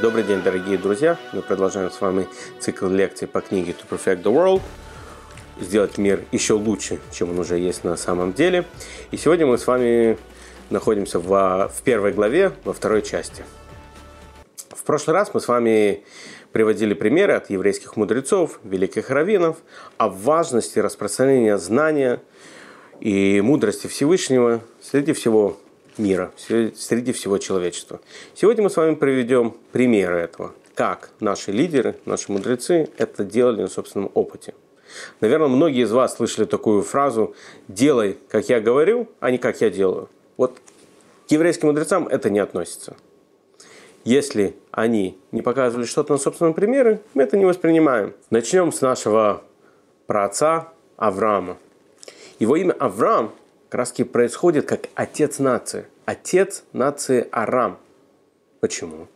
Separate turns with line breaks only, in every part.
Добрый день, дорогие друзья! Мы продолжаем с вами цикл лекций по книге To Perfect the World. Сделать мир еще лучше, чем он уже есть на самом деле. И сегодня мы с вами находимся в, в первой главе, во второй части. В прошлый раз мы с вами приводили примеры от еврейских мудрецов, великих раввинов о важности распространения знания и мудрости Всевышнего среди всего мира, среди всего человечества. Сегодня мы с вами приведем примеры этого, как наши лидеры, наши мудрецы это делали на собственном опыте. Наверное, многие из вас слышали такую фразу «делай, как я говорю, а не как я делаю». Вот к еврейским мудрецам это не относится. Если они не показывали что-то на собственном примере, мы это не воспринимаем. Начнем с нашего праотца Авраама. Его имя Авраам краски происходит как отец нации. Отец нации Арам. Почему?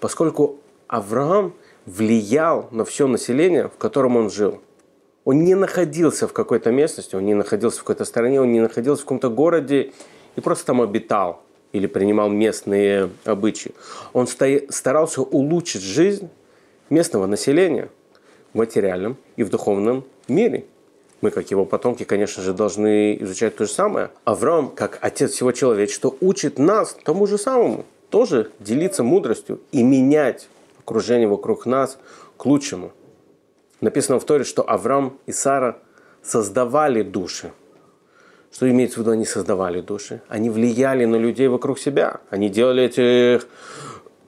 Поскольку Авраам влиял на все население, в котором он жил. Он не находился в какой-то местности, он не находился в какой-то стране, он не находился в каком-то городе и просто там обитал или принимал местные обычаи. Он старался улучшить жизнь местного населения в материальном и в духовном мире. Мы, как его потомки, конечно же, должны изучать то же самое. Авраам, как отец всего человечества, учит нас тому же самому. Тоже делиться мудростью и менять окружение вокруг нас к лучшему. Написано в Торе, что Авраам и Сара создавали души. Что имеется в виду, они создавали души? Они влияли на людей вокруг себя. Они делали, этих,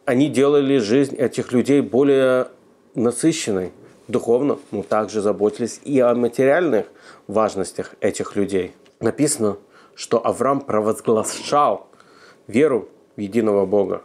они делали жизнь этих людей более насыщенной, духовно, но также заботились и о материальных важностях этих людей. Написано, что Авраам провозглашал веру в единого Бога.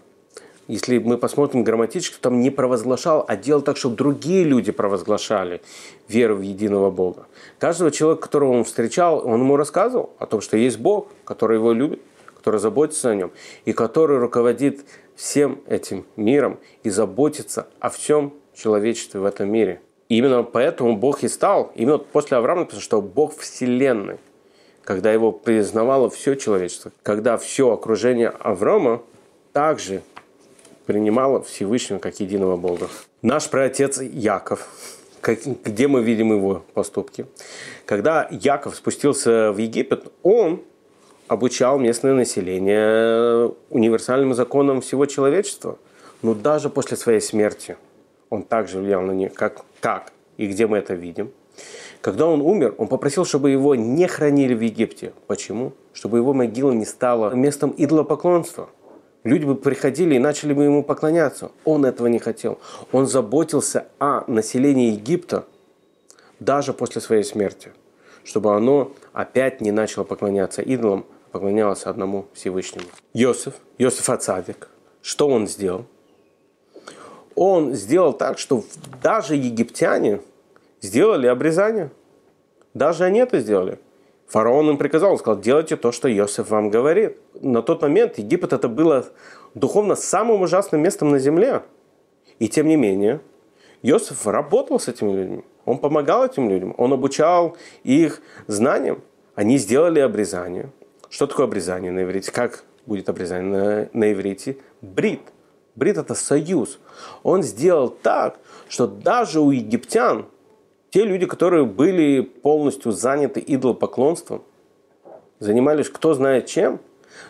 Если мы посмотрим грамматически, то там не провозглашал, а делал так, чтобы другие люди провозглашали веру в единого Бога. Каждого человека, которого он встречал, он ему рассказывал о том, что есть Бог, который его любит, который заботится о нем, и который руководит всем этим миром и заботится о всем человечестве в этом мире – и именно поэтому Бог и стал, именно после Авраама написано, что Бог Вселенной, когда его признавало все человечество, когда все окружение Авраама также принимало Всевышнего как единого Бога. Наш праотец Яков, где мы видим его поступки. Когда Яков спустился в Египет, он обучал местное население универсальным законам всего человечества. Но даже после своей смерти – он также влиял на них, как, как и где мы это видим. Когда он умер, он попросил, чтобы его не хранили в Египте. Почему? Чтобы его могила не стала местом идолопоклонства. Люди бы приходили и начали бы ему поклоняться. Он этого не хотел. Он заботился о населении Египта даже после своей смерти, чтобы оно опять не начало поклоняться идолам, а поклонялось одному Всевышнему. Йосиф, Йосиф Ацавик, что он сделал? Он сделал так, что даже египтяне сделали обрезание. Даже они это сделали. Фараон им приказал, он сказал, делайте то, что Иосиф вам говорит. На тот момент Египет это было духовно самым ужасным местом на земле. И тем не менее, Иосиф работал с этими людьми. Он помогал этим людям. Он обучал их знаниям. Они сделали обрезание. Что такое обрезание на иврите? Как будет обрезание на, на иврите? Брит – Брит – это союз. Он сделал так, что даже у египтян, те люди, которые были полностью заняты идолопоклонством, занимались кто знает чем,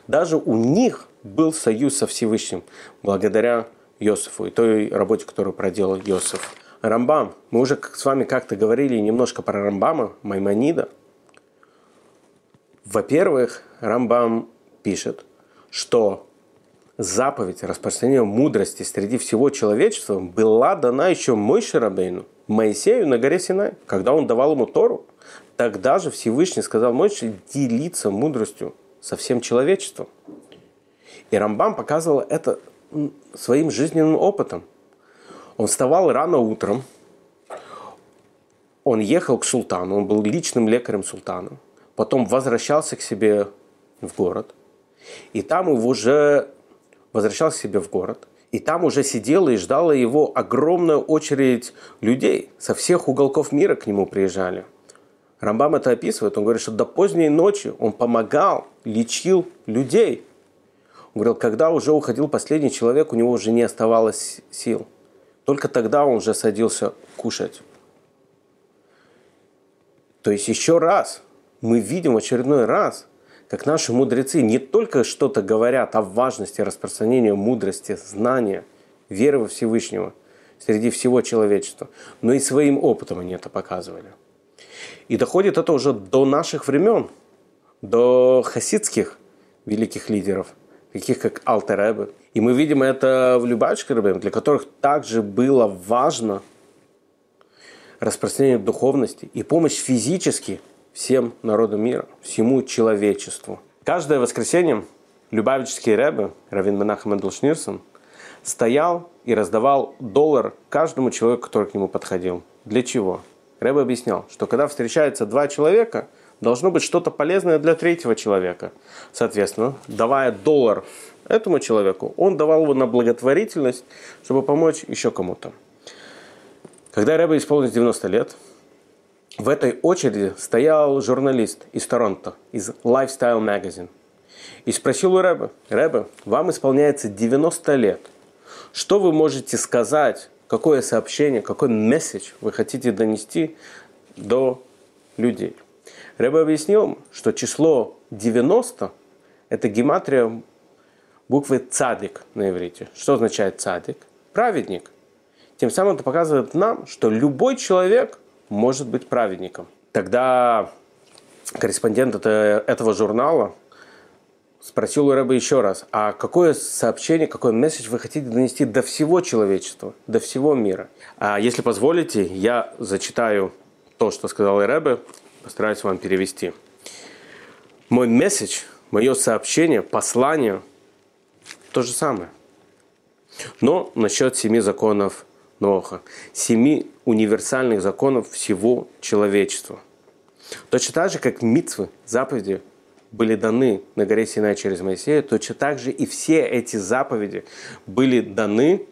даже у них был союз со Всевышним благодаря Иосифу и той работе, которую проделал Иосиф. Рамбам. Мы уже с вами как-то говорили немножко про Рамбама, Маймонида. Во-первых, Рамбам пишет, что заповедь распространения мудрости среди всего человечества была дана еще Мойше Рабейну, Моисею на горе Синай, когда он давал ему Тору. Тогда же Всевышний сказал Мойше делиться мудростью со всем человечеством. И Рамбам показывал это своим жизненным опытом. Он вставал рано утром, он ехал к султану, он был личным лекарем султана, потом возвращался к себе в город, и там его уже возвращался себе в город, и там уже сидела и ждала его огромная очередь людей. Со всех уголков мира к нему приезжали. Рамбам это описывает. Он говорит, что до поздней ночи он помогал, лечил людей. Он говорил, когда уже уходил последний человек, у него уже не оставалось сил. Только тогда он уже садился кушать. То есть еще раз мы видим в очередной раз, как наши мудрецы не только что-то говорят о важности распространения мудрости, знания, веры во Всевышнего среди всего человечества, но и своим опытом они это показывали. И доходит это уже до наших времен, до хасидских великих лидеров, таких как Алтеребе. И мы видим это в Любавичке для которых также было важно распространение духовности и помощь физически всем народам мира, всему человечеству. Каждое воскресенье Любавический Рэбе, Равин Менахем Эндл стоял и раздавал доллар каждому человеку, который к нему подходил. Для чего? Рэбе объяснял, что когда встречаются два человека, должно быть что-то полезное для третьего человека. Соответственно, давая доллар этому человеку, он давал его на благотворительность, чтобы помочь еще кому-то. Когда Рэбе исполнилось 90 лет, в этой очереди стоял журналист из Торонто, из Lifestyle Magazine. И спросил у Рэбе, Рэбе, вам исполняется 90 лет. Что вы можете сказать, какое сообщение, какой месседж вы хотите донести до людей? Рэбе объяснил, что число 90 – это гематрия буквы цадик на иврите. Что означает цадик? Праведник. Тем самым это показывает нам, что любой человек может быть праведником. Тогда корреспондент этого журнала спросил у Рэба еще раз, а какое сообщение, какой месседж вы хотите донести до всего человечества, до всего мира? А если позволите, я зачитаю то, что сказал Рэбе, постараюсь вам перевести. Мой месседж, мое сообщение, послание – то же самое. Но насчет семи законов Ноха, семи универсальных законов всего человечества. Точно так же, как митвы, заповеди были даны на горе Синай через Моисея, точно так же и все эти заповеди были даны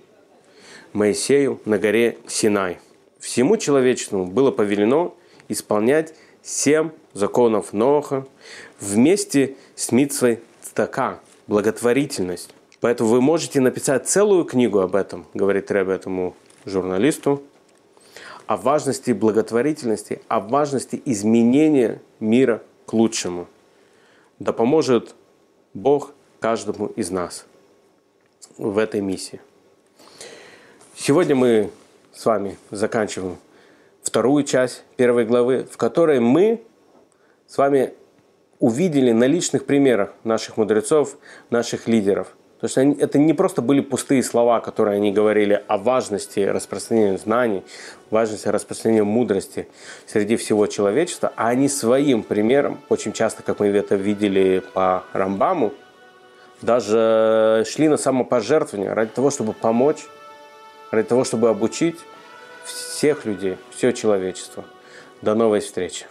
Моисею на горе Синай. Всему человечеству было повелено исполнять семь законов Ноха вместе с митвой Цтака, благотворительность. Поэтому вы можете написать целую книгу об этом, говорит Рэбе этому журналисту, о важности благотворительности, о важности изменения мира к лучшему. Да поможет Бог каждому из нас в этой миссии. Сегодня мы с вами заканчиваем вторую часть первой главы, в которой мы с вами увидели на личных примерах наших мудрецов, наших лидеров. То есть они, это не просто были пустые слова, которые они говорили о важности распространения знаний, важности распространения мудрости среди всего человечества, а они своим примером, очень часто, как мы это видели по Рамбаму, даже шли на самопожертвование ради того, чтобы помочь, ради того, чтобы обучить всех людей, все человечество. До новой встречи.